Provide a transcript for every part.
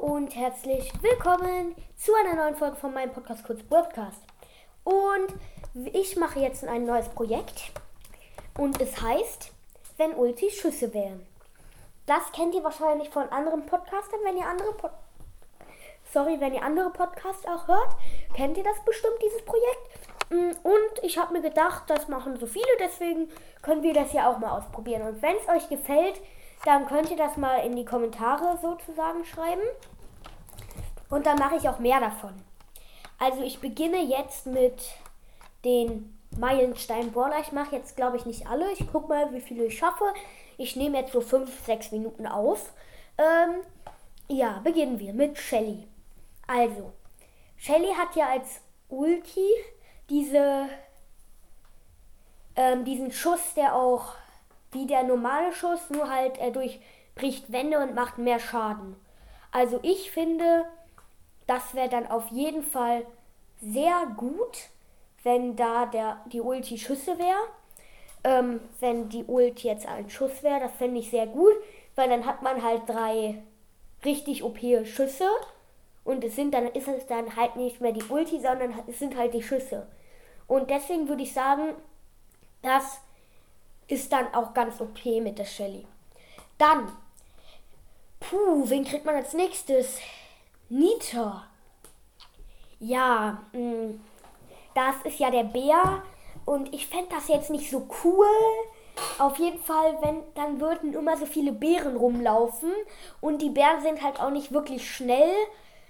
und herzlich willkommen zu einer neuen Folge von meinem Podcast Kurz Podcast. Und ich mache jetzt ein neues Projekt und es heißt, wenn Ulti Schüsse wären. Das kennt ihr wahrscheinlich von anderen Podcastern, wenn ihr andere Pod Sorry, wenn ihr andere Podcasts auch hört, kennt ihr das bestimmt dieses Projekt. Mm, und ich habe mir gedacht, das machen so viele, deswegen können wir das ja auch mal ausprobieren. Und wenn es euch gefällt, dann könnt ihr das mal in die Kommentare sozusagen schreiben. Und dann mache ich auch mehr davon. Also ich beginne jetzt mit den Meilenstein-Brawler. Ich mache jetzt, glaube ich, nicht alle. Ich gucke mal, wie viele ich schaffe. Ich nehme jetzt so 5, 6 Minuten auf. Ähm, ja, beginnen wir mit Shelly. Also, Shelly hat ja als Ulti diese, ähm, diesen Schuss, der auch wie der normale Schuss, nur halt er durchbricht Wände und macht mehr Schaden. Also ich finde, das wäre dann auf jeden Fall sehr gut, wenn da der, die Ulti Schüsse wäre. Ähm, wenn die Ult jetzt ein Schuss wäre, das fände ich sehr gut, weil dann hat man halt drei richtig OP Schüsse und es sind dann ist es dann halt nicht mehr die Ulti, sondern es sind halt die Schüsse. Und deswegen würde ich sagen, dass ist dann auch ganz okay mit der Shelly. Dann, puh, wen kriegt man als nächstes? Nita. Ja, mh, mm, das ist ja der Bär und ich fände das jetzt nicht so cool. Auf jeden Fall, wenn dann würden immer so viele Bären rumlaufen und die Bären sind halt auch nicht wirklich schnell.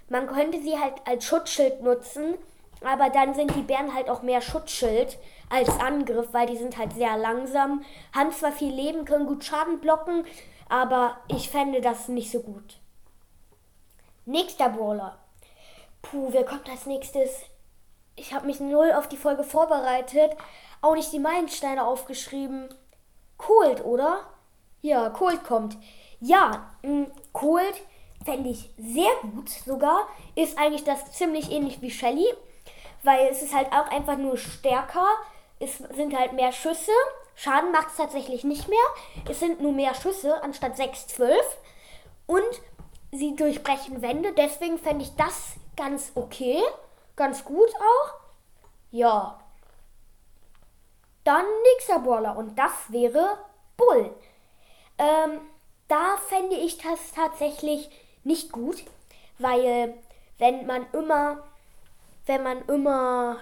Man könnte sie halt als Schutzschild nutzen, aber dann sind die Bären halt auch mehr Schutzschild als Angriff, weil die sind halt sehr langsam, haben zwar viel Leben, können gut Schaden blocken, aber ich fände das nicht so gut. Nächster Brawler. Puh, wer kommt als nächstes? Ich habe mich null auf die Folge vorbereitet, auch nicht die Meilensteine aufgeschrieben. Cold, oder? Ja, Cold kommt. Ja, mh, Cold fände ich sehr gut sogar. Ist eigentlich das ziemlich ähnlich wie Shelly, weil es ist halt auch einfach nur stärker es sind halt mehr Schüsse. Schaden macht es tatsächlich nicht mehr. Es sind nur mehr Schüsse anstatt 6, 12. Und sie durchbrechen Wände. Deswegen fände ich das ganz okay. Ganz gut auch. Ja. Dann nächster Brawler. Und das wäre Bull. Ähm, da fände ich das tatsächlich nicht gut. Weil wenn man immer, wenn man immer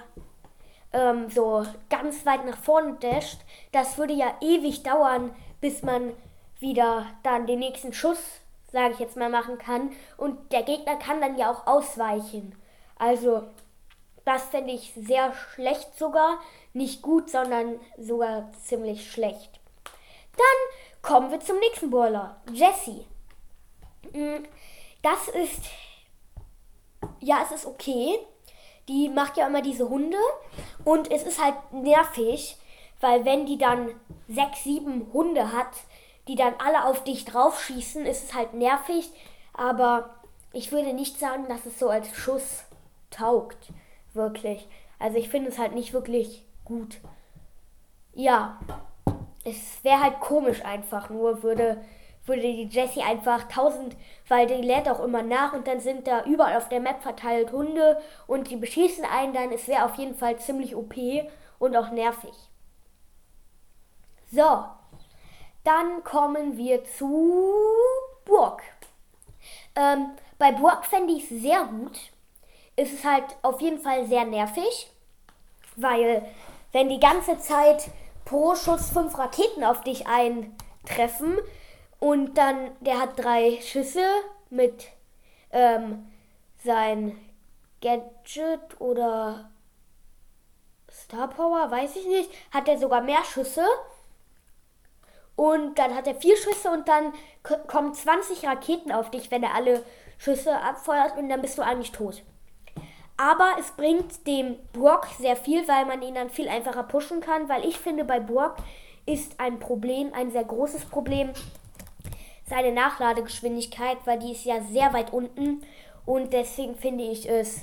ähm, so ganz weit nach vorne dasht, das würde ja ewig dauern, bis man wieder dann den nächsten Schuss, sage ich jetzt mal, machen kann. Und der Gegner kann dann ja auch ausweichen. Also, das fände ich sehr schlecht sogar. Nicht gut, sondern sogar ziemlich schlecht. Dann kommen wir zum nächsten Brawler. Jesse. Mm, das ist. Ja, es ist okay die macht ja immer diese Hunde und es ist halt nervig, weil wenn die dann sechs, sieben Hunde hat, die dann alle auf dich draufschießen, ist es halt nervig, aber ich würde nicht sagen, dass es so als Schuss taugt, wirklich. Also ich finde es halt nicht wirklich gut. Ja, es wäre halt komisch einfach, nur würde würde die Jessie einfach tausend, weil die lädt auch immer nach und dann sind da überall auf der Map verteilt Hunde und die beschießen einen dann. Es wäre auf jeden Fall ziemlich OP und auch nervig. So, dann kommen wir zu Burg. Ähm, bei Burg fände ich es sehr gut. Es ist halt auf jeden Fall sehr nervig, weil wenn die ganze Zeit pro Schuss fünf Raketen auf dich eintreffen, und dann, der hat drei Schüsse mit ähm, sein Gadget oder Star Power, weiß ich nicht, hat er sogar mehr Schüsse. Und dann hat er vier Schüsse und dann kommen 20 Raketen auf dich, wenn er alle Schüsse abfeuert und dann bist du eigentlich tot. Aber es bringt dem Brock sehr viel, weil man ihn dann viel einfacher pushen kann, weil ich finde, bei Brock ist ein Problem, ein sehr großes Problem, seine Nachladegeschwindigkeit, weil die ist ja sehr weit unten und deswegen finde ich es.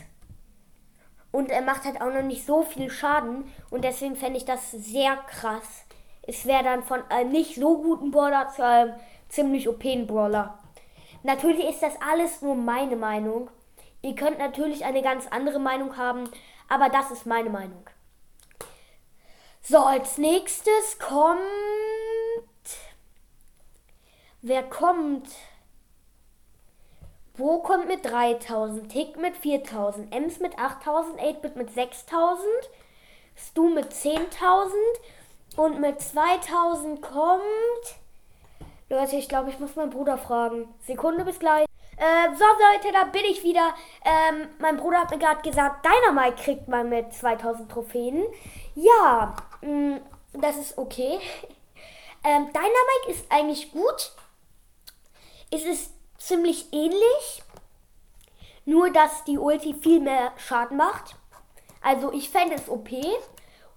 Und er macht halt auch noch nicht so viel Schaden und deswegen fände ich das sehr krass. Es wäre dann von einem nicht so guten Brawler zu einem ziemlich OP Brawler. Natürlich ist das alles nur meine Meinung. Ihr könnt natürlich eine ganz andere Meinung haben, aber das ist meine Meinung. So, als nächstes kommt. Wer kommt? Wo kommt mit 3000? Tick mit 4000. Ems mit 8000. 8-Bit mit 6000. Stu mit 10.000. Und mit 2000 kommt. Leute, ich glaube, ich muss meinen Bruder fragen. Sekunde, bis gleich. Äh, so Leute, da bin ich wieder. Ähm, mein Bruder hat mir gerade gesagt, Dynamite kriegt man mit 2000 Trophäen. Ja, mh, mm, das ist okay. Ähm, Dynamite ist eigentlich gut. Es ist ziemlich ähnlich. Nur, dass die Ulti viel mehr Schaden macht. Also ich fände es OP.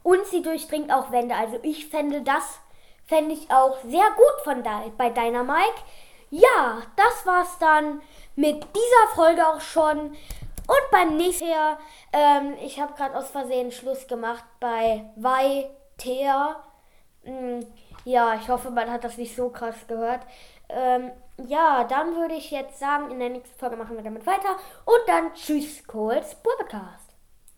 Und sie durchdringt auch Wände. Also ich fände das, fände ich auch sehr gut von bei Dynamite. Ja, das war's dann mit dieser Folge auch schon. Und beim nächsten Mal, ähm, ich habe gerade aus Versehen Schluss gemacht bei Weiter. Hm, ja, ich hoffe, man hat das nicht so krass gehört. Ähm, ja, dann würde ich jetzt sagen, in der nächsten Folge machen wir damit weiter. Und dann tschüss, Kohls Podcast.